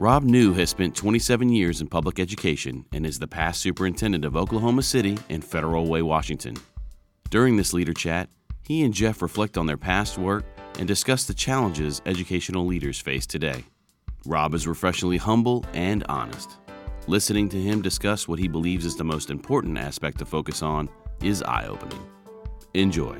Rob Neu has spent 27 years in public education and is the past superintendent of Oklahoma City and Federal Way, Washington. During this leader chat, he and Jeff reflect on their past work and discuss the challenges educational leaders face today. Rob is refreshingly humble and honest. Listening to him discuss what he believes is the most important aspect to focus on is eye opening. Enjoy.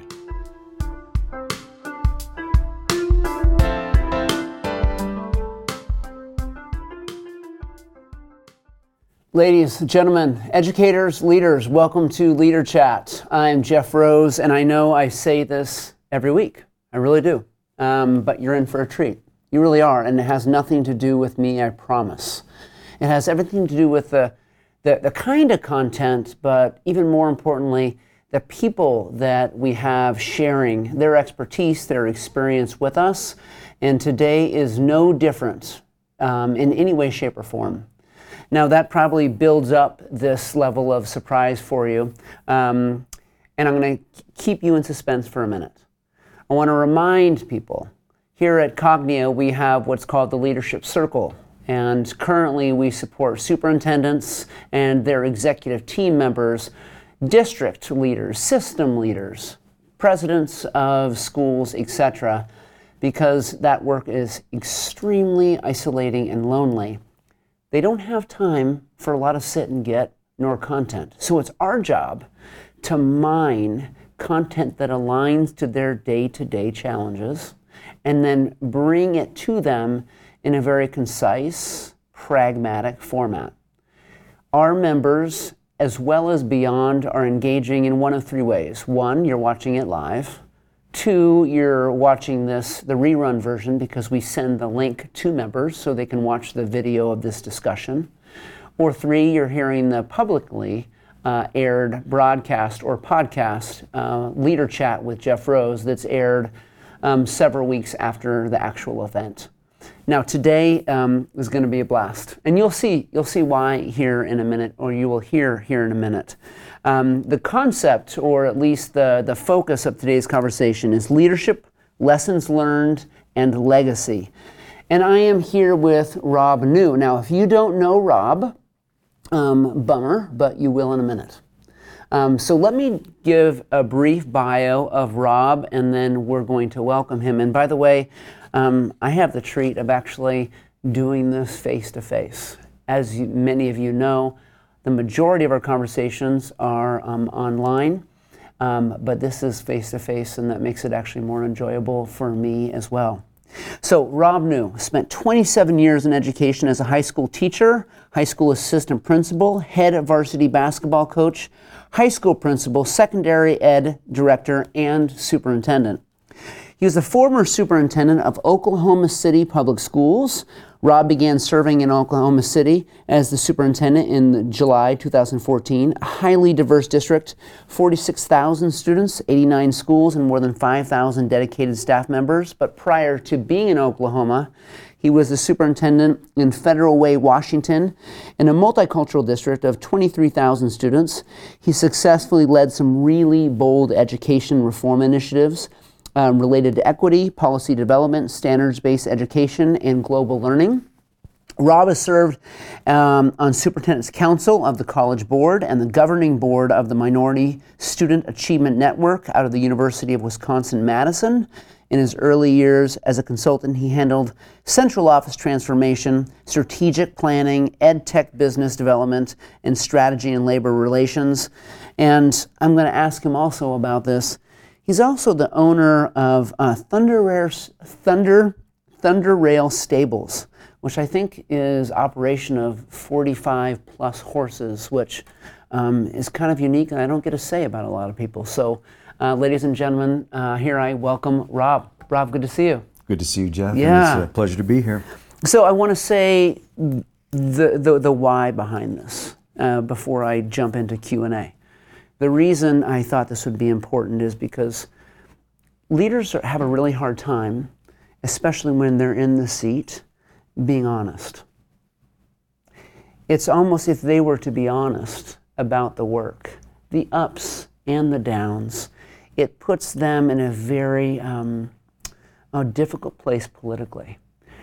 Ladies, gentlemen, educators, leaders, welcome to Leader Chat. I'm Jeff Rose, and I know I say this every week. I really do. Um, but you're in for a treat. You really are, and it has nothing to do with me, I promise. It has everything to do with the, the, the kind of content, but even more importantly, the people that we have sharing their expertise, their experience with us. And today is no different um, in any way, shape, or form. Now, that probably builds up this level of surprise for you. Um, and I'm going to keep you in suspense for a minute. I want to remind people here at Cognia, we have what's called the Leadership Circle. And currently, we support superintendents and their executive team members, district leaders, system leaders, presidents of schools, etc., because that work is extremely isolating and lonely they don't have time for a lot of sit and get nor content. So it's our job to mine content that aligns to their day to day challenges and then bring it to them in a very concise, pragmatic format. Our members, as well as beyond, are engaging in one of three ways. One, you're watching it live. Two, you're watching this, the rerun version, because we send the link to members so they can watch the video of this discussion. Or three, you're hearing the publicly uh, aired broadcast or podcast uh, leader chat with Jeff Rose that's aired um, several weeks after the actual event. Now today um, is going to be a blast, and you'll see you'll see why here in a minute, or you will hear here in a minute. Um, the concept, or at least the, the focus of today's conversation, is leadership, lessons learned, and legacy. And I am here with Rob Neu. Now, if you don't know Rob, um, bummer, but you will in a minute. Um, so let me give a brief bio of Rob, and then we're going to welcome him. And by the way, um, I have the treat of actually doing this face to face. As you, many of you know, the majority of our conversations are um, online, um, but this is face to face, and that makes it actually more enjoyable for me as well. So, Rob Neu spent 27 years in education as a high school teacher, high school assistant principal, head varsity basketball coach, high school principal, secondary ed director, and superintendent. He was the former superintendent of Oklahoma City Public Schools, Rob began serving in Oklahoma City as the superintendent in July 2014. A highly diverse district, 46,000 students, 89 schools, and more than 5,000 dedicated staff members. But prior to being in Oklahoma, he was the superintendent in Federal Way, Washington, in a multicultural district of 23,000 students. He successfully led some really bold education reform initiatives um, related to equity, policy development, standards based education, and global learning. Rob has served um, on Superintendent's Council of the College Board and the governing board of the Minority Student Achievement Network out of the University of Wisconsin Madison. In his early years as a consultant, he handled central office transformation, strategic planning, ed tech business development, and strategy and labor relations. And I'm going to ask him also about this He's also the owner of uh, Thunder, Rare, Thunder, Thunder Rail Stables, which I think is operation of 45 plus horses, which um, is kind of unique and I don't get to say about a lot of people. So, uh, ladies and gentlemen, uh, here I welcome Rob. Rob, good to see you. Good to see you, Jeff. Yeah. It's a pleasure to be here. So, I want to say the, the, the why behind this uh, before I jump into Q&A. The reason I thought this would be important is because leaders have a really hard time, especially when they're in the seat, being honest. It's almost if they were to be honest about the work, the ups and the downs, it puts them in a very um, a difficult place politically.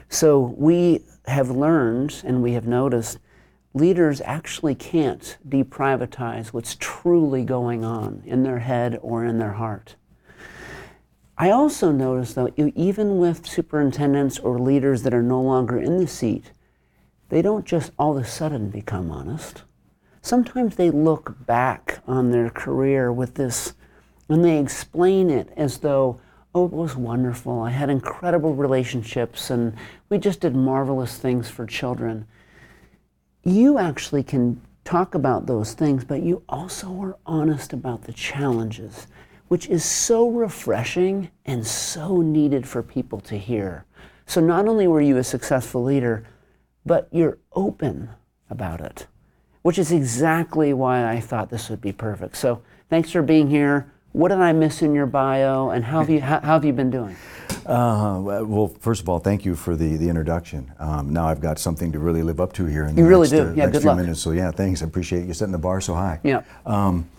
So we have learned and we have noticed leaders actually can't deprivatize what's truly going on in their head or in their heart. I also notice, though, even with superintendents or leaders that are no longer in the seat, they don't just all of a sudden become honest. Sometimes they look back on their career with this and they explain it as though, oh, it was wonderful. I had incredible relationships and we just did marvelous things for children. You actually can talk about those things, but you also are honest about the challenges which is so refreshing and so needed for people to hear. So not only were you a successful leader, but you're open about it, which is exactly why I thought this would be perfect. So thanks for being here. What did I miss in your bio, and how have you, how, how have you been doing? Uh, well, first of all, thank you for the, the introduction. Um, now I've got something to really live up to here in the you really next, do. Uh, yeah, next good few luck. minutes. So yeah, thanks. I appreciate you setting the bar so high. Yeah. Um,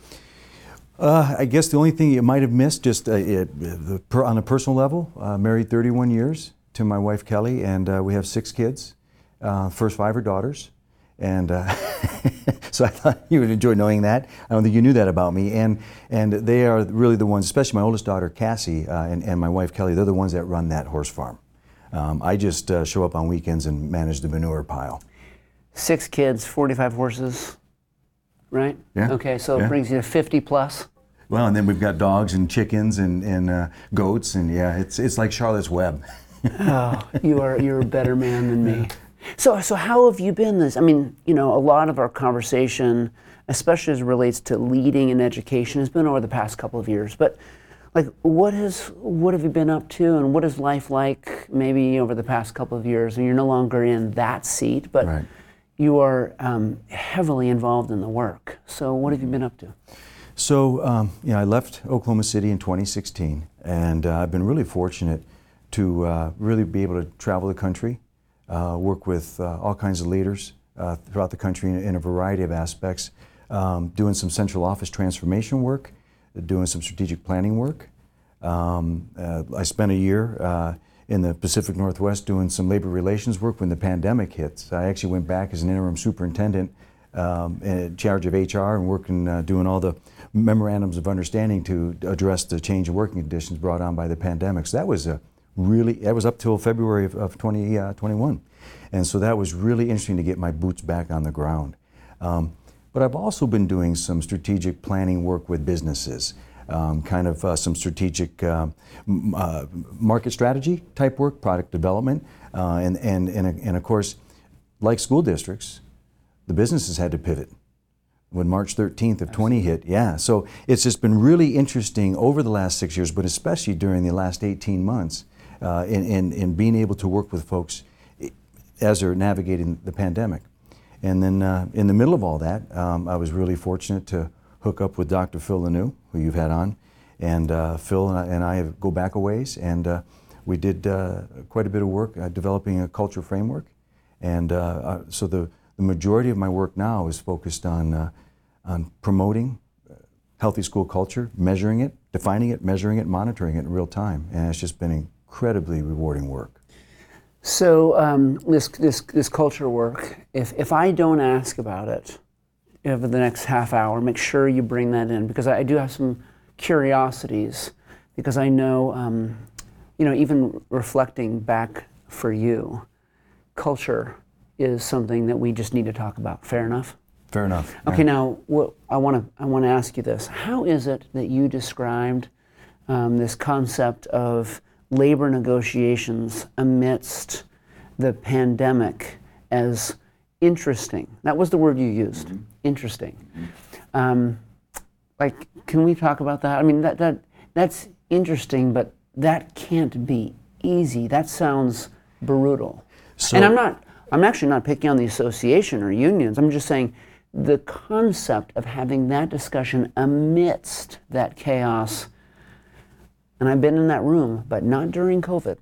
uh, I guess the only thing you might have missed, just uh, it, the, per, on a personal level, uh, married 31 years to my wife Kelly, and uh, we have six kids. Uh, first five are daughters, and uh, so I thought you would enjoy knowing that. I don't think you knew that about me, and and they are really the ones, especially my oldest daughter Cassie and, and my wife Kelly. They're the ones that run that horse farm. Um, I just show up on weekends and manage the manure pile. Six kids, 45 horses right? Yeah. Okay, so yeah. it brings you to 50 plus. Well, and then we've got dogs and chickens and, and uh, goats, and yeah, it's, it's like Charlotte's Web. oh, you are you're a better man than me. So so how have you been this? I mean, you know, a lot of our conversation, especially as it relates to leading in education, has been over the past couple of years. But like, what has what have you been up to, and what is life like? Maybe over the past couple of years, and you're no longer in that seat, but. Right you are um, heavily involved in the work. So, what have you been up to? So, um, you know, I left Oklahoma City in 2016, and uh, I've been really fortunate to uh, really be able to travel the country, uh, work with uh, all kinds of leaders uh, throughout the country in, in, a variety of aspects, um, doing some central office transformation work, doing some strategic planning work. Um, uh, I spent a year in the Pacific Northwest doing some labor relations work when the pandemic hit. I actually went back as an interim superintendent um, in charge of HR and working, uh, doing all the memorandums of understanding to address the change in working conditions brought on by the pandemic. So that was a really, that was up till February of, of 2021. Uh, and so that was really interesting to get my boots back on the ground. Um, but I've also been doing some strategic planning work with businesses um, kind of uh, some strategic uh, uh, market strategy type work, product development, uh, and, and, and, and of course, like school districts, the businesses had to pivot when March 13th of 20 hit. Yeah, so it's just been really interesting over the last six years, but especially during the last 18 months uh, in, in, in being able to work with folks as they're navigating the pandemic. And then uh, in the middle of all that, um, I was really fortunate to hook up with Dr. Phil Lanoue, who you've had on. And uh, Phil and I, and I, go back a ways, and uh, we did uh, quite a bit of work uh, developing a culture framework. And uh, so the, the majority of my work now is focused on, on promoting healthy school culture, measuring it, defining it, measuring it, monitoring it in real time. And it's just been incredibly rewarding work. So um, this, this, this culture work, if, if I don't ask about it, over the next half hour. Make sure you bring that in because I, do have some curiosities because I know, um, you know, even reflecting back for you, culture is something that we just need to talk about. Fair enough. Fair enough. Okay, now what, I want to I want to ask you this: How is it that you described um, this concept of labor negotiations amidst the pandemic as interesting. That was the word you used. Mm-hmm. Interesting. Mm-hmm. Um, like, can we talk about that? I mean, that, that that's interesting, but that can't be easy. That sounds brutal. So, and I'm not. I'm actually not picking on the association or unions. I'm just saying the concept of having that discussion amidst that chaos. And I've been in that room, but not during COVID.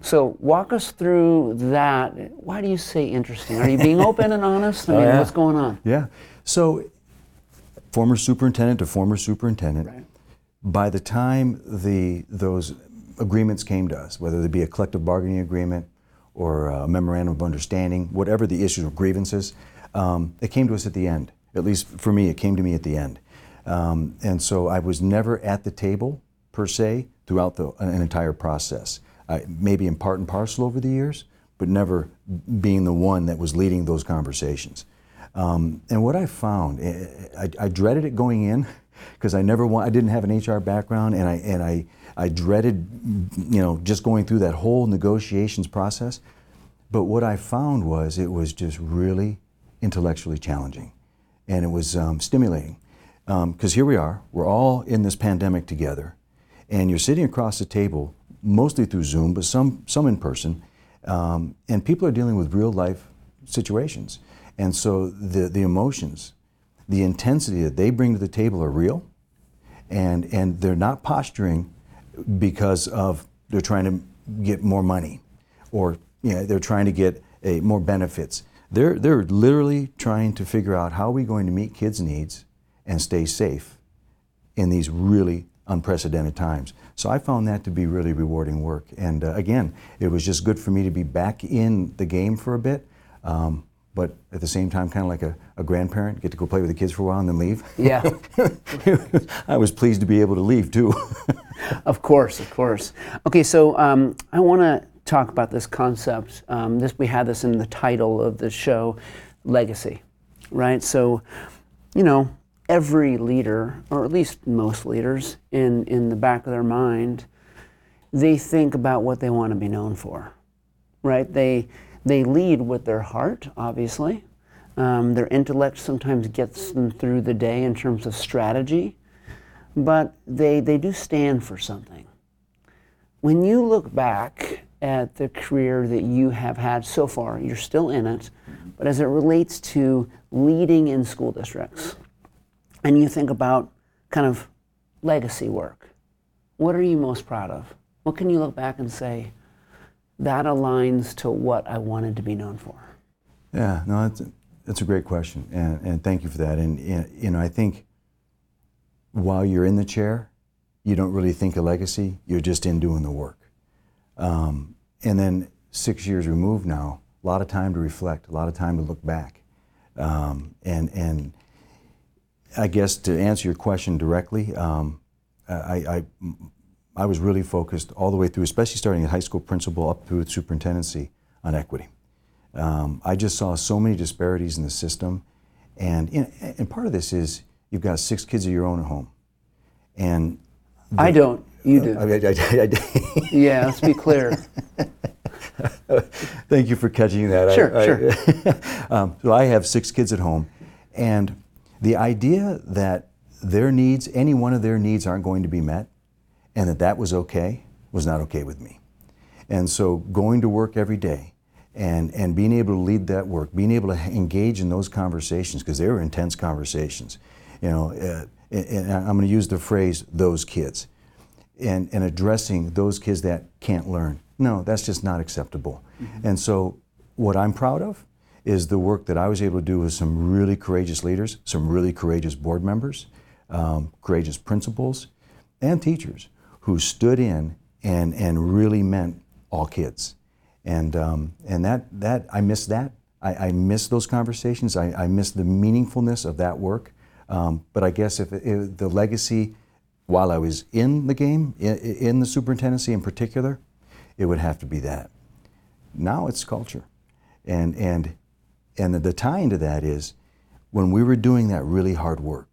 So walk us through that. Why do you say interesting? Are you being open and honest? I mean, oh, yeah. what's going on? Yeah. So, former superintendent to former superintendent. Right. By the time the those agreements came to us, whether they be a collective bargaining agreement or a memorandum of understanding, whatever the issues or grievances, um, it came to us at the end. At least for me, it came to me at the end. Um, and so I was never at the table per se throughout the, an entire process. I, maybe in part and parcel over the years, but never being the one that was leading those conversations. Um, and what I found, eh, I, I dreaded it going in because I never want, I didn't have an HR background, and I and I I dreaded, you know, just going through that whole negotiations process. But what I found was it was just really intellectually challenging, and it was um, stimulating because um, here we are, we're all in this pandemic together, and you're sitting across the table, mostly through Zoom, but some some in person, um, and people are dealing with real life situations, and so the the emotions the intensity that they bring to the table are real, and and they're not posturing because of they're trying to get more money, or you know, they're trying to get a, more benefits. They're they're literally trying to figure out how are we going to meet kids' needs and stay safe in these really unprecedented times. So I found that to be really rewarding work. And uh, again, it was just good for me to be back in the game for a bit. Um, but at the same time, kind of like a, a, grandparent, get to go play with the kids for a while and then leave. Yeah. I was pleased to be able to leave too. of course, of course. Okay, so um, I want to talk about this concept. Um, this we had this in the title of the show, legacy, right? So, you know, every leader, or at least most leaders, in in the back of their mind, they think about what they want to be known for, right? They they lead with their heart, obviously. Um, their intellect sometimes gets them through the day in terms of strategy, but they, they do stand for something. When you look back at the career that you have had so far, you're still in it, but as it relates to leading in school districts, and you think about kind of legacy work, what are you most proud of? What can you look back and say, that aligns to what I wanted to be known for? Yeah, no, that's a, that's a great question, and, and thank you for that. And, you know, I think while you're in the chair, you don't really think of legacy. You're just in doing the work. Um, and then six years removed now, a lot of time to reflect, a lot of time to look back, um, and and I guess to answer your question directly, um, I, I I was really focused all the way through, especially starting at high school principal up through superintendency on equity. Um, I just saw so many disparities in the system, and and part of this is you've got six kids of your own at home, and the, I don't. You do. I, I, I, yeah, let's be clear. Thank you for catching that. Sure, sure. um, so I have six kids at home, and the idea that their needs, any one of their needs, aren't going to be met and that that was okay was not okay with me. And so going to work every day and, and being able to lead that work, being able to engage in those conversations, because they were intense conversations, you know, uh, and, and I'm going to use the phrase, those kids, and, and addressing those kids that can't learn. No, that's just not acceptable. Mm-hmm. And so what I'm proud of is the work that I was able to do with some really courageous leaders, some really courageous board members, um, courageous principals, and teachers who stood in and, and really meant all kids. And, um, and that, that, I miss that. I, I miss those conversations. I, I miss the meaningfulness of that work. Um, but I guess if, if, the legacy, while I was in the game, in, in the superintendency in particular, it would have to be that. Now it's culture. And, and, and the, tie into that is when we were doing that really hard work,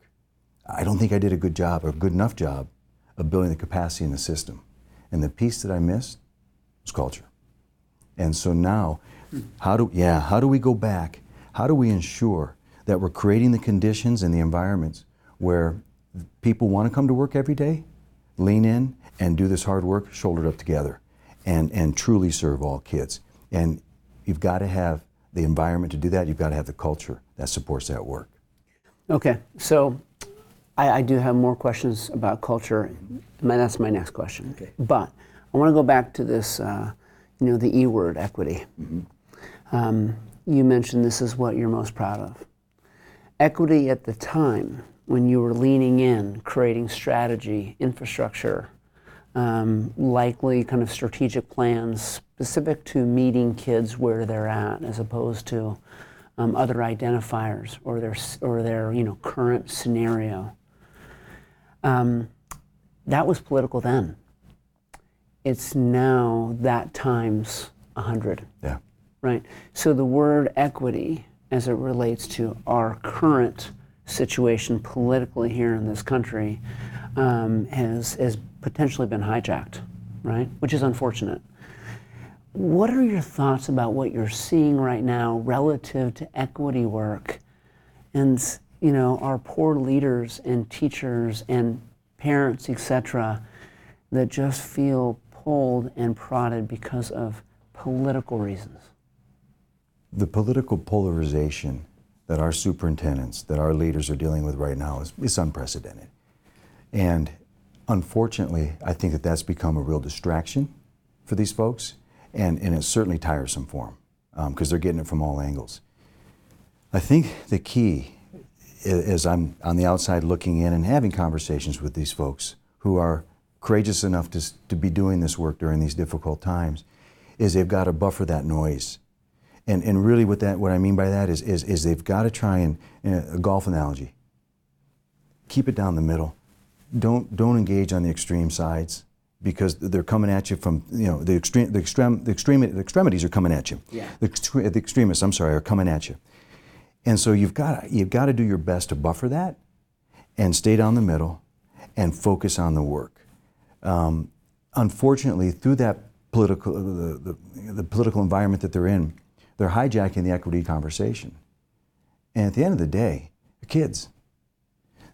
I don't think I did a good job or a good enough job of building the capacity in the system. And the piece that I missed was culture. And so now, how do yeah, how do we go back? How do we ensure that we're creating the conditions and the environments where people want to come to work every day, lean in and do this hard work shouldered up together and, and truly serve all kids. And you've got to have the environment to do that. You've got to have the culture that supports that work. Okay, so I, I, do have more questions about culture. That's my next question. Okay. But I want to go back to this, uh, you know, the E word, equity. Mm-hmm. Um, you mentioned this is what you're most proud of. Equity at the time when you were leaning in, creating strategy, infrastructure, um, likely kind of strategic plans specific to meeting kids where they're at, as opposed to um, other identifiers or their or their you know current scenario. Um, that was political then. It's now that times a hundred. Yeah. Right. So the word equity, as it relates to our current situation politically here in this country, um, has has potentially been hijacked, right? Which is unfortunate. What are your thoughts about what you're seeing right now relative to equity work, and you know our poor leaders and teachers and parents, etc., that just feel pulled and prodded because of political reasons? The political polarization that our superintendents, that our leaders are dealing with right now is, is unprecedented. And unfortunately, I think that that's become a real distraction for these folks, and, and it's certainly tiresome for them because um, they're getting it from all angles. I think the key as I'm on the outside looking in and having conversations with these folks who are courageous enough to, to be doing this work during these difficult times is they've got to buffer that noise. And, and really what, that, what I mean by that is, is, is they've got to try and, a golf analogy, keep it down the middle. Don't, don't engage on the extreme sides because they're coming at you from, you know, the, extreme, the, extreme, the, extreme, the extremities are coming at you. Yeah. The, the extremists, I'm sorry, are coming at you. And so you've got, you've got to do your best to buffer that and stay down the middle and focus on the work. Um, unfortunately, through that political, the, the, the, political environment that they're in, they're hijacking the equity conversation. And at the end of the day, the kids.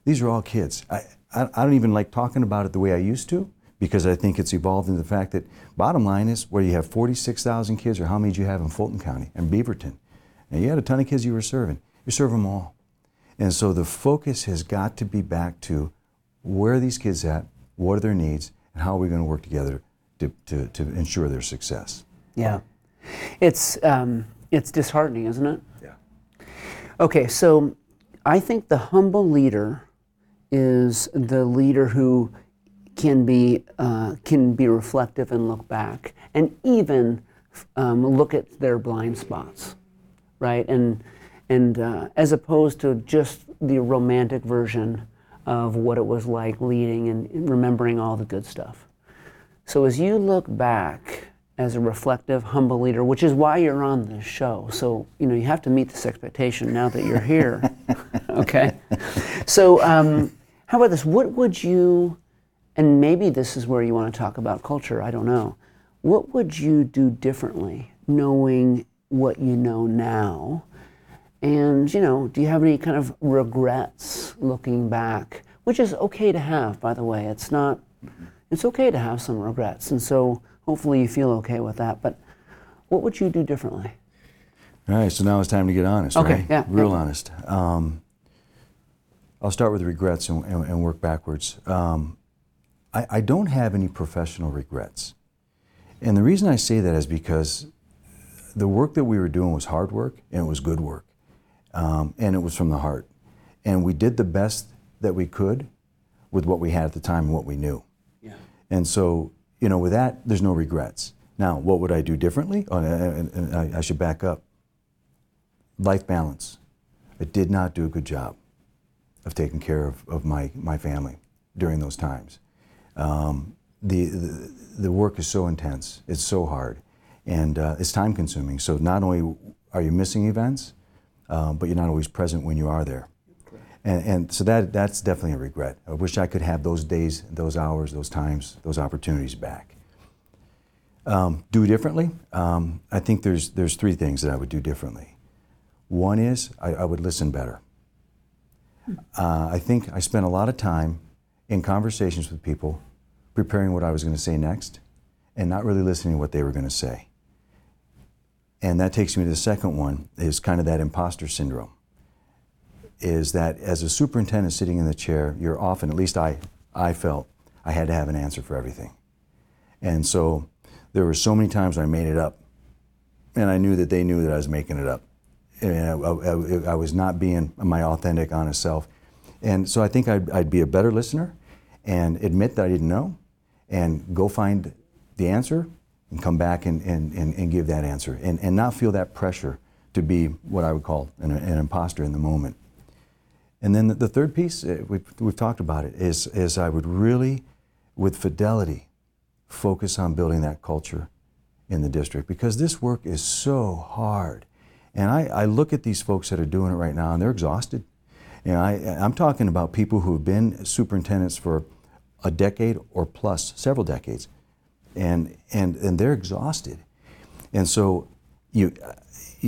These are all kids. I, I, I don't even like talking about it the way I used to because I think it's evolved into the fact that bottom line is where you have 46,000 kids or how many do you have in Fulton County and Beaverton. And you had a ton of kids you were serving. You serve them all. And so the focus has got to be back to where are these kids at, what are their needs, and how are we going to work together to, to, to ensure their success. Yeah. It's, um, it's disheartening, isn't it? Yeah. Okay, so I think the humble leader is the leader who can be, uh, can be reflective and look back and even um, look at their blind spots, right? And, and uh, as opposed to just the romantic version of what it was like leading and remembering all the good stuff. So as you look back as a reflective, humble leader, which is why you're on this show. So, you know, you have to meet this expectation now that you're here. okay? So, um, how about this? What would you, and maybe this is where you want to talk about culture, I don't know. What would you do differently knowing what you know now? And, you know, do you have any kind of regrets looking back? Which is okay to have, by the way. It's not, it's okay to have some regrets. And so hopefully you feel okay with that. But what would you do differently? All right, so now it's time to get honest, okay, right? Yeah, Real yeah. honest. Um, I'll start with regrets and, and, and work backwards. Um, I, I don't have any professional regrets. And the reason I say that is because the work that we were doing was hard work and it was good work um, and it was from the heart. And we did the best that we could with what we had at the time and what we knew. Yeah. And so, you know, with that, there's no regrets. Now, what would I do differently? Oh, and, and I, I should back up. Life balance. I did not do a good job of taking care of, of my, my family during those times. Um, the, the, the work is so intense, it's so hard, and uh, it's time consuming. So not only are you missing events, um, but you're not always present when you are there. And, and, so that, that's definitely a regret. I wish I could have those days, those hours, those times, those opportunities back. Um, do differently? Um, I think there's, there's three things that I would do differently. One is I, I would listen better. Uh, I think I spent a lot of time in conversations with people preparing what I was going to say next and not really listening to what they were going to say. And that takes me to the second one is kind of that imposter syndrome. Is that as a superintendent sitting in the chair, you're often, at least I, I felt, I had to have an answer for everything. And so there were so many times I made it up. And I knew that they knew that I was making it up. I, I was not being my authentic, honest self. And so I think I'd, I'd be a better listener and admit that I didn't know and go find the answer and come back and, and, and, and give that answer and, and not feel that pressure to be what I would call an, an imposter in the moment. And then the, the third piece, uh, we've, we've talked about it, is, is I would really, with fidelity, focus on building that culture in the district because this work is so hard. And I, I look at these folks that are doing it right now and they're exhausted. And I, I'm talking about people who have been superintendents for a decade or plus, several decades, and, and, and they're exhausted. And so you,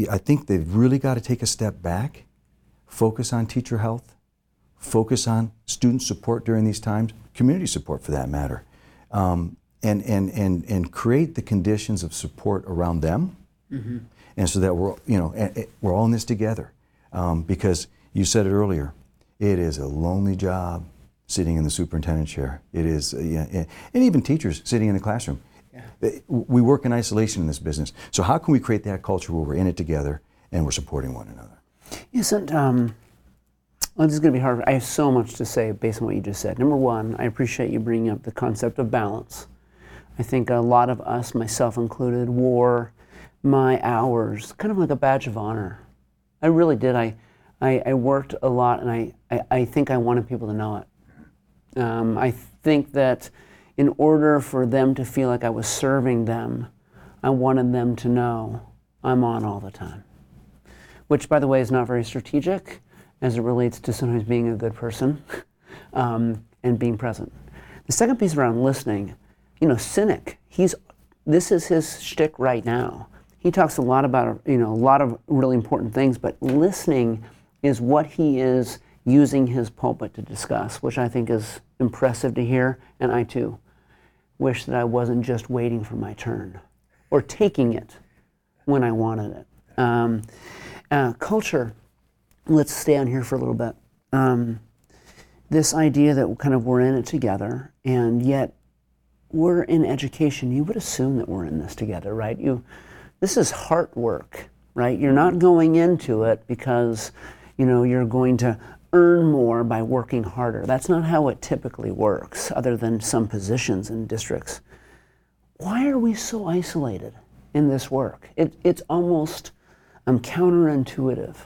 I think they've really got to take a step back, focus on teacher health, focus on student support during these times, community support for that matter, um, and, and, and, and create the conditions of support around them. Mm-hmm. And so that we're, you know, we're all in this together. Um, because you said it earlier, it is a lonely job sitting in the superintendent chair. It is, uh, yeah, and even teachers sitting in the classroom. Yeah. We work in isolation in this business. So how can we create that culture where we're in it together and we're supporting one another? Isn't um, well, this is going to be hard. I have so much to say based on what you just said. Number one, I appreciate you bringing up the concept of balance. I think a lot of us, myself included, wore my hours kind of like a badge of honor. I really did. I, I, I worked a lot, and I, I, I think I wanted people to know it. Um, I think that in order for them to feel like I was serving them, I wanted them to know I'm on all the time. Which, by the way, is not very strategic as it relates to sometimes being a good person um, and being present. The second piece around listening, you know, Sinek, he's this is his shtick right now. He talks a lot about you know a lot of really important things, but listening is what he is using his pulpit to discuss, which I think is impressive to hear, and I too wish that I wasn't just waiting for my turn or taking it when I wanted it. Um, uh, culture, let's stay on here for a little bit. Um, this idea that kind of we're in it together, and yet we're in education. You would assume that we're in this together, right? You, this is heart work, right? You're not going into it because you know you're going to earn more by working harder. That's not how it typically works, other than some positions in districts. Why are we so isolated in this work? It, it's almost um, counterintuitive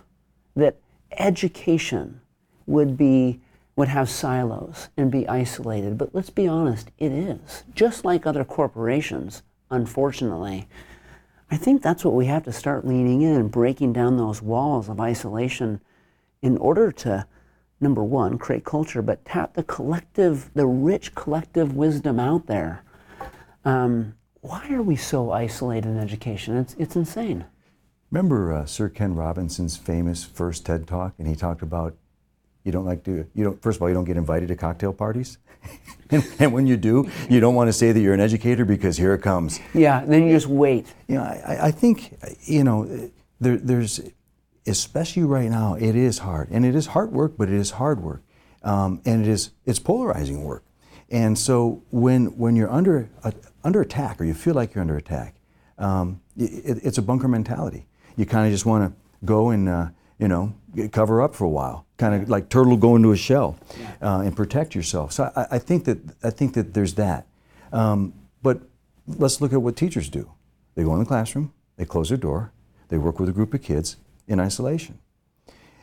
that education would be would have silos and be isolated. But let's be honest, it is. Just like other corporations, unfortunately. I think that's what we have to start leaning in and breaking down those walls of isolation in order to number one, create culture, but tap the collective, the rich collective wisdom out there. Um, why are we so isolated in education? It's, it's insane. Remember uh, Sir Ken Robinson's famous first TED talk, and he talked about you don't like to you don't first of all you don't get invited to cocktail parties, and, and, when you do, you don't want to say that you're an educator because here it comes. Yeah, then you just wait. You know, I, I think you know there, there's especially right now, it is hard. And it is hard work, but it is hard work. Um, and it is it's polarizing work. And so when, when you're under, uh, under attack or you feel like you're under attack, um, it, it's a bunker mentality. You kind of just want to go and, uh, you know, cover up for a while, kind of like turtle go into a shell uh, and protect yourself. So I, I, think that, I think that there's that. Um, but let's look at what teachers do. They go in the classroom, they close their door, they work with a group of kids, in isolation.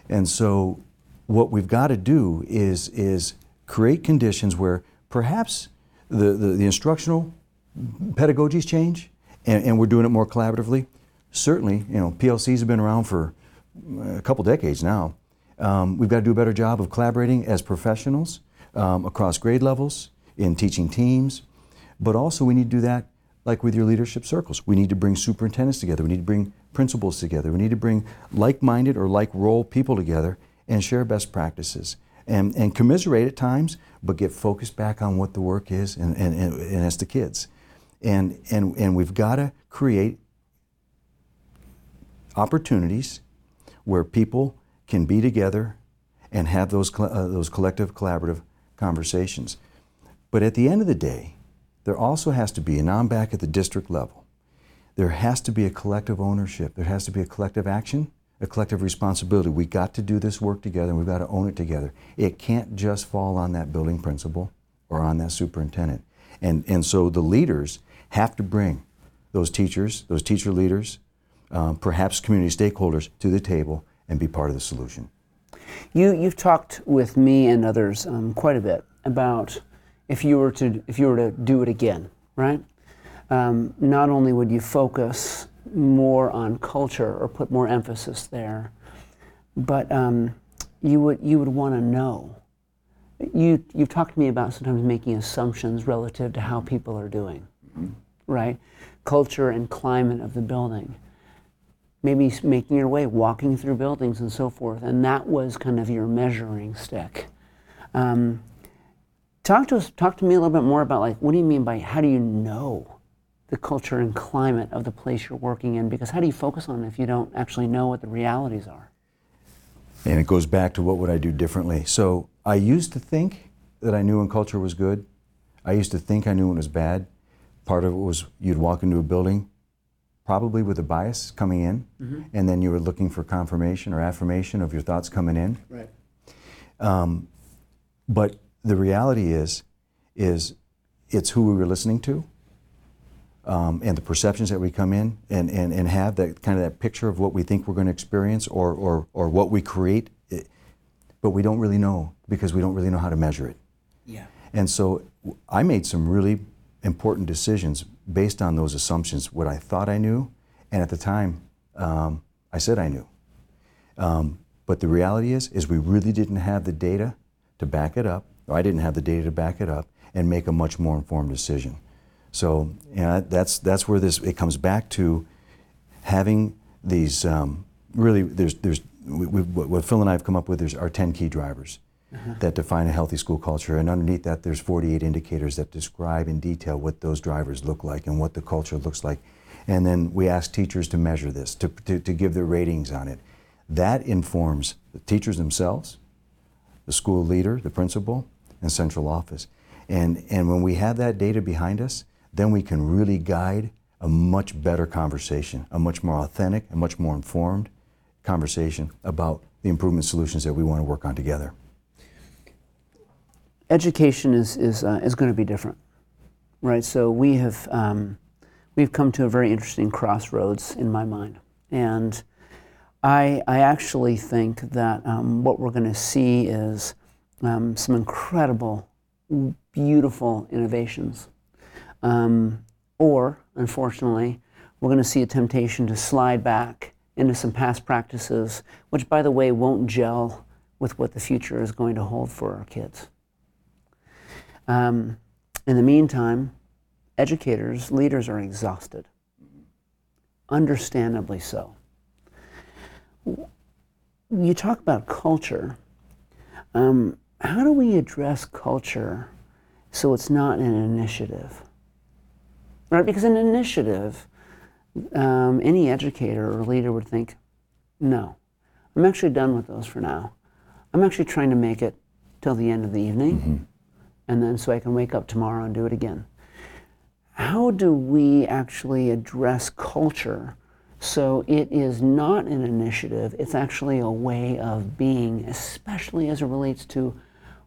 And so what we've got to do is, is create conditions where perhaps the, the, the instructional pedagogies change and, and, we're doing it more collaboratively. Certainly, you know, PLCs have been around for a couple decades now. Um, we've got to do a better job of collaborating as professionals um, across grade levels, in teaching teams, but also we need to do that like with your leadership circles. We need to bring superintendents together. We need to bring principals together. We need to bring like minded or like role people together and share best practices and, and commiserate at times, but get focused back on what the work is and, and, and, and as the kids. And, and, and we've got to create opportunities where people can be together and have those, uh, those collective collaborative conversations. But at the end of the day, there also has to be, and I'm back at the district level, there has to be a collective ownership. There has to be a collective action, a collective responsibility. We got to do this work together and we've got to own it together. It can't just fall on that building principal or on that superintendent. And, and so the leaders have to bring those teachers, those teacher leaders, um, perhaps community stakeholders to the table and be part of the solution. You, you've talked with me and others um, quite a bit about if you were to if you were to do it again, right? Um, not only would you focus more on culture or put more emphasis there, but um, you would you would want to know. You you've talked to me about sometimes making assumptions relative to how people are doing, mm-hmm. right? Culture and climate of the building. Maybe making your way, walking through buildings and so forth, and that was kind of your measuring stick. Um, talk to us. Talk to me a little bit more about like what do you mean by how do you know the culture and climate of the place you're working in? Because how do you focus on it if you don't actually know what the realities are? And it goes back to what would I do differently. So I used to think that I knew when culture was good. I used to think I knew when it was bad. Part of it was you'd walk into a building, probably with a bias coming in, mm-hmm. and then you were looking for confirmation or affirmation of your thoughts coming in. Right. Um, but the reality is, is it's who we were listening to, um, and the perceptions that we come in and, and, and have that kind of that picture of what we think we're going to experience or, or, or what we create, it, but we don't really know because we don't really know how to measure it. Yeah. And so I made some really important decisions based on those assumptions, what I thought I knew, and at the time um, I said I knew. Um, but the reality is, is we really didn't have the data to back it up. I didn't have the data to back it up and make a much more informed decision. So you know, that's that's where this it comes back to having these um, really there's there's we, we, what Phil and I have come up with is our 10 key drivers uh-huh. that define a healthy school culture, and underneath that there's 48 indicators that describe in detail what those drivers look like and what the culture looks like, and then we ask teachers to measure this to, to, to give their ratings on it. That informs the teachers themselves, the school leader, the principal, and central office. And, and when we have that data behind us, then we can really guide a much better conversation, a much more authentic, a much more informed conversation about the improvement solutions that we want to work on together. Education is, is, uh, is going to be different, right? So we have um, we've come to a very interesting crossroads in my mind. And I, I actually think that um, what we're going to see is um, some incredible, beautiful innovations um, or, unfortunately, we're going to see a temptation to slide back into some past practices, which, by the way, won't gel with what the future is going to hold for our kids. Um, in the meantime, educators, leaders are exhausted, understandably so. You talk about culture. Um, how do we address culture so it's not an initiative? right? Because an initiative, um, any educator or leader would think, no, I'm actually done with those for now. I'm actually trying to make it till the end of the evening, mm-hmm. And then so I can wake up tomorrow and do it again. How do we actually address culture so it is not an initiative, it's actually a way of being, especially as it relates to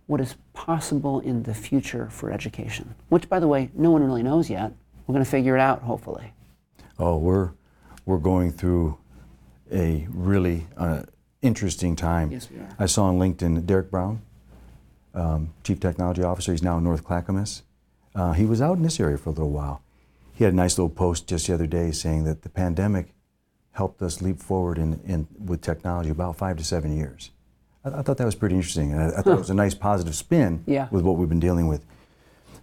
what is possible in the future for education, which, by the way, no one really knows yet we're going to figure it out, hopefully. Oh, we're we're going through a really uh, interesting time. Yes, we are. I saw on LinkedIn Derek Brown, um, Chief Technology Officer. He's now in North Clackamas. Uh, he was out in this area for a little while. He had a nice little post just the other day saying that the pandemic helped us leap forward in, in with technology about five to seven years. I, I thought that was pretty interesting, and I, I thought huh. it was a nice positive spin yeah. with what we've been dealing with.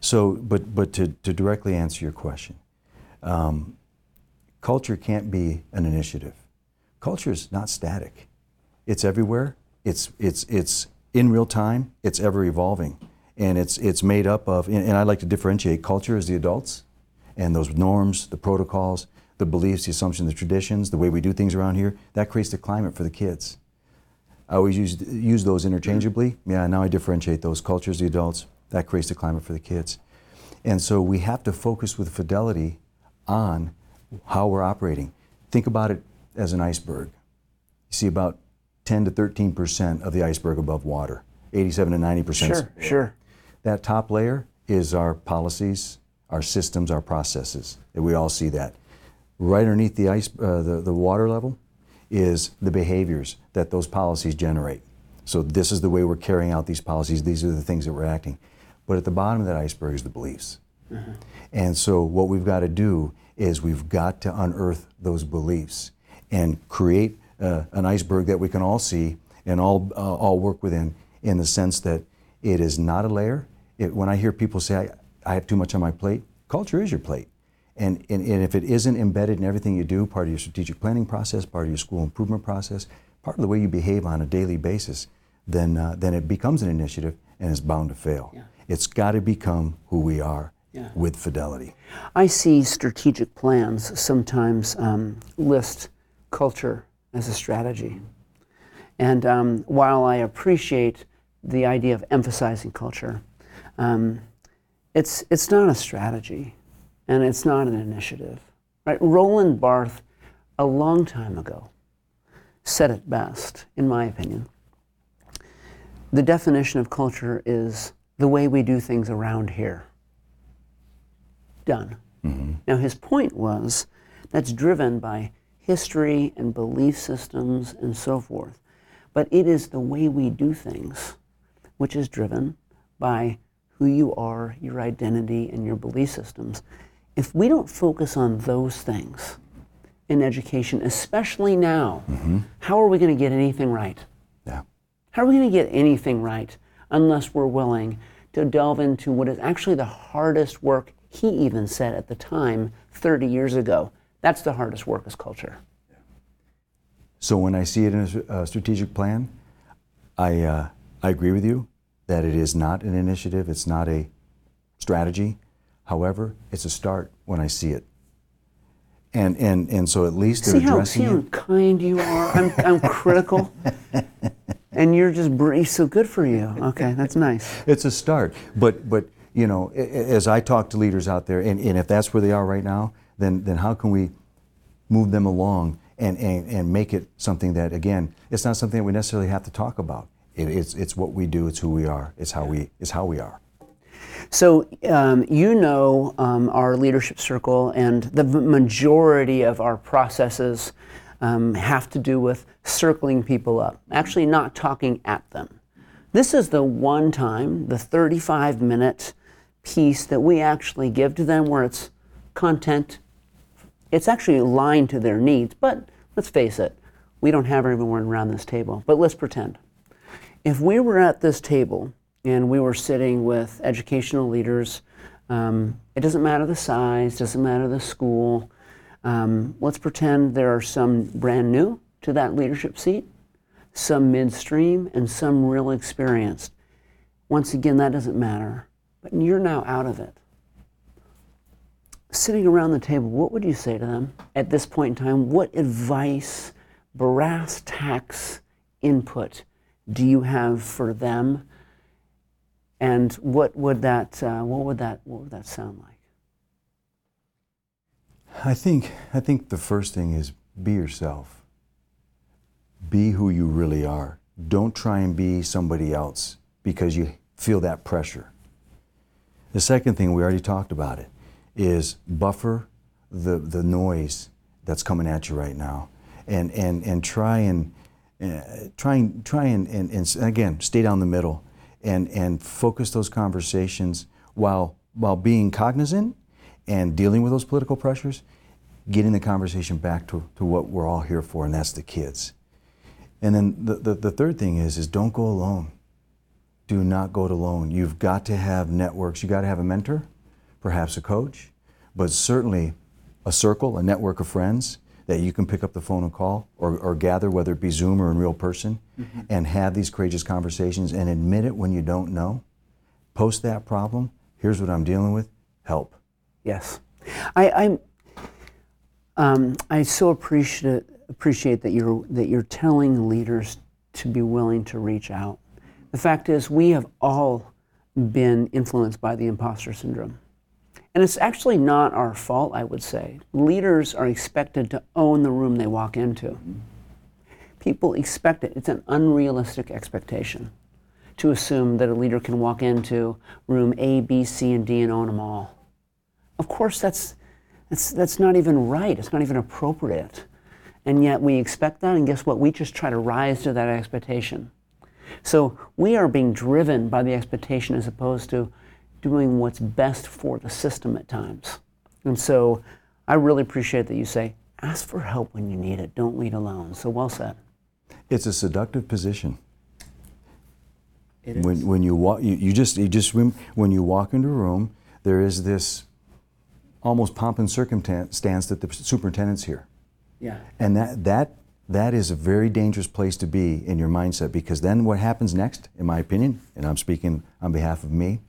So, but, but to, to directly answer your question, um, culture can't be an initiative. Culture is not static. It's everywhere. It's, it's, it's in real time. It's ever evolving. And it's, it's made up of, and, I like to differentiate culture as the adults and those norms, the protocols, the beliefs, the assumptions, the traditions, the way we do things around here, that creates the climate for the kids. I always use, use those interchangeably. Yeah, now I differentiate those cultures, the adults, that creates the climate for the kids. And so we have to focus with fidelity on how we're operating. Think about it as an iceberg. You see about 10 to 13% of the iceberg above water, 87 to 90%. Sure, sure. That top layer is our policies, our systems, our processes. We all see that. Right underneath the ice, uh, the, the water level, is the behaviors that those policies generate. So this is the way we're carrying out these policies. These are the things that we're acting. But at the bottom of that iceberg is the beliefs. Mm-hmm. And so what we've got to do is we've got to unearth those beliefs and create uh, an iceberg that we can all see and all uh, all work within in the sense that it is not a layer. It, when I hear people say I, I have too much on my plate, culture is your plate. And, and, and if it isn't embedded in everything you do, part of your strategic planning process, part of your school improvement process, part of the way you behave on a daily basis, then, uh, then it becomes an initiative and it's bound to fail. Yeah. It's got to become who we are yeah. with fidelity. I see strategic plans sometimes um, list culture as a strategy. And um, while I appreciate the idea of emphasizing culture, um, it's, it's not a strategy and it's not an initiative. Right? Roland Barth, a long time ago, said it best, in my opinion. The definition of culture is the way we do things around here. Done. Mm-hmm. Now, his point was that's driven by history and belief systems and so forth. But it is the way we do things which is driven by who you are, your identity, and your belief systems. If we don't focus on those things in education, especially now, mm-hmm. how are we going to get anything right? Yeah. How are we going to get anything right unless we're willing to delve into what is actually the hardest work he even said at the time 30 years ago? That's the hardest work is culture. So when I see it in a, strategic plan, I, uh, I agree with you that it is not an initiative, it's not a strategy. However, it's a start when I see it. And, and, and so at least see how, see how kind you are? I'm, I'm critical. and you're just brief, so good for you. Okay, that's nice. It's a start. But, but you know, as I talk to leaders out there, and, and if that's where they are right now, then, then how can we move them along and, and, and make it something that, again, it's not something that we necessarily have to talk about. It, it's, it's what we do, it's who we are, it's how, we, it's how we are. So, um, you know um, our leadership circle, and the majority of our processes um, have to do with circling people up, actually, not talking at them. This is the one time, the 35 minute piece that we actually give to them where it's content. It's actually aligned to their needs, but let's face it, we don't have everyone around this table, but let's pretend. If we were at this table and we were sitting with educational leaders. Um, it doesn't matter the size, doesn't matter the school. Um, let's pretend there are some brand new to that leadership seat, some midstream, and some real experienced. Once again, that doesn't matter, but you're now out of it. Sitting around the table, what would you say to them at this point in time? What advice, brass tacks input do you have for them and what would that, uh, what would that, what would that sound like? I think, I think the first thing is be yourself. Be who you really are. Don't try and be somebody else because you feel that pressure. The second thing, we already talked about it, is buffer the, the noise that's coming at you right now. And, and, and try and, uh, try and, try and, and, and again, stay down the middle and, and focus those conversations while, while being cognizant and dealing with those political pressures, getting the conversation back to, to what we're all here for, and that's the kids. And then the, the, the third thing is, is don't go alone. Do not go it alone. You've got to have networks. You've got to have a mentor, perhaps a coach, but certainly a circle, a network of friends that you can pick up the phone and call or, or gather, whether it be Zoom or in real person, mm-hmm. and have these courageous conversations and admit it when you don't know. Post that problem. Here's what I'm dealing with. Help. Yes. I, I'm, um, I so appreciate, appreciate that you're, that you're telling leaders to be willing to reach out. The fact is, we have all been influenced by the imposter syndrome. And it's actually not our fault, I would say. Leaders are expected to own the room they walk into. People expect it. It's an unrealistic expectation. to assume that a leader can walk into room A, B, C, and D and own them all. Of course, that's, that's, that's not even right. It's not even appropriate. And yet we expect that, and guess what? We just try to rise to that expectation. So we are being driven by the expectation as opposed to doing what's best for the system at times. And so I really appreciate that you say, ask for help when you need it. Don't lead alone. So well said. It's a seductive position. It is. When, when you walk, you, you just, you just, when you walk into a room, there is this almost pomp and circumstance that the superintendent's here. Yeah. And that, that, that is a very dangerous place to be in your mindset because then what happens next, in my opinion, and I'm speaking on behalf of me,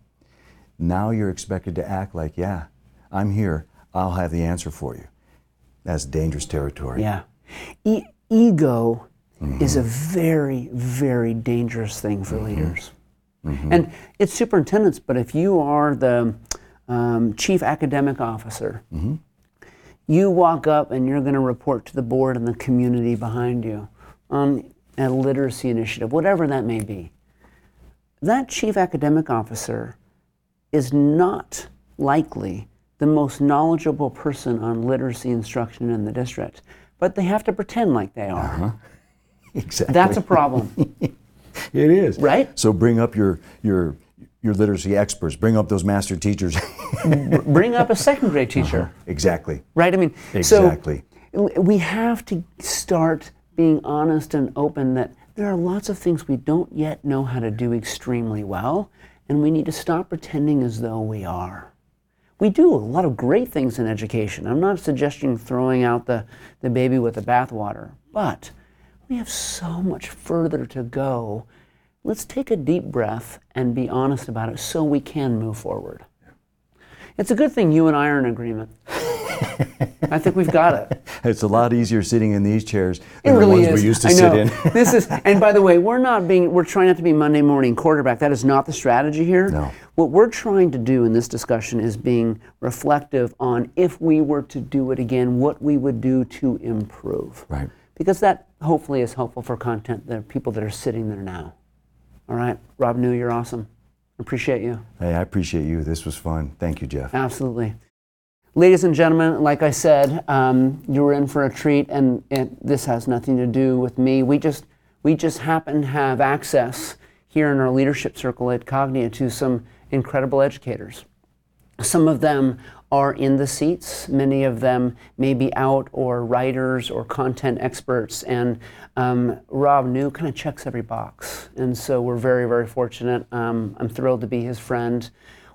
now you're expected to act like, yeah, I'm here, I'll have the answer for you. That's dangerous territory. Yeah. E- ego is a very, very dangerous thing for mm-hmm. leaders. Mm-hmm. And it's superintendents, but if you are the um, chief academic officer, mm-hmm. you walk up and you're going to report to the board and the community behind you on a literacy initiative, whatever that may be. That chief academic officer is not likely the most knowledgeable person on literacy instruction in the district, but they have to pretend like they are. Uh-huh. Exactly. That's a problem, it is. right? So bring up your, your, your literacy experts, bring up those master teachers. Bring up a second grade uh-huh. teacher, exactly. right? I mean, Exactly. so we have to start being honest and open that there are lots of things we don't yet know how to do extremely well, and we need to stop pretending as though we are. We do a lot of great things in education. I'm not suggesting throwing out the, the baby with the bathwater, but we have so much further to go. Let's take a deep breath and be honest about it so we can move forward. It's a good thing you and I are in agreement. I think we've got it. It's a lot easier sitting in these chairs than really the ones is. we used to I sit know. in. this is, and by the way, we're not being, we're trying not to be Monday morning quarterback. That is not the strategy here. No. What we're trying to do in this discussion is being reflective on if we were to do it again, what we would do to improve. Right. Because that hopefully is helpful for content, the people that are sitting there now. All right, Rob Neu, you're awesome. Appreciate you. Hey, I appreciate you. This was fun. Thank you, Jeff. Absolutely. Ladies and gentlemen, like I said, um, you were in for a treat, and it, this has nothing to do with me. We just, we just happen to have access here in our leadership circle at Cognia to some incredible educators. Some of them are in the seats. Many of them may be out or writers or content experts. And um, Rob Neu kind of checks every box. And so we're very, very fortunate. Um, I'm thrilled to be his friend.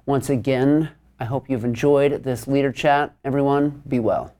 Once again, I hope you've enjoyed this leader chat. Everyone, be well.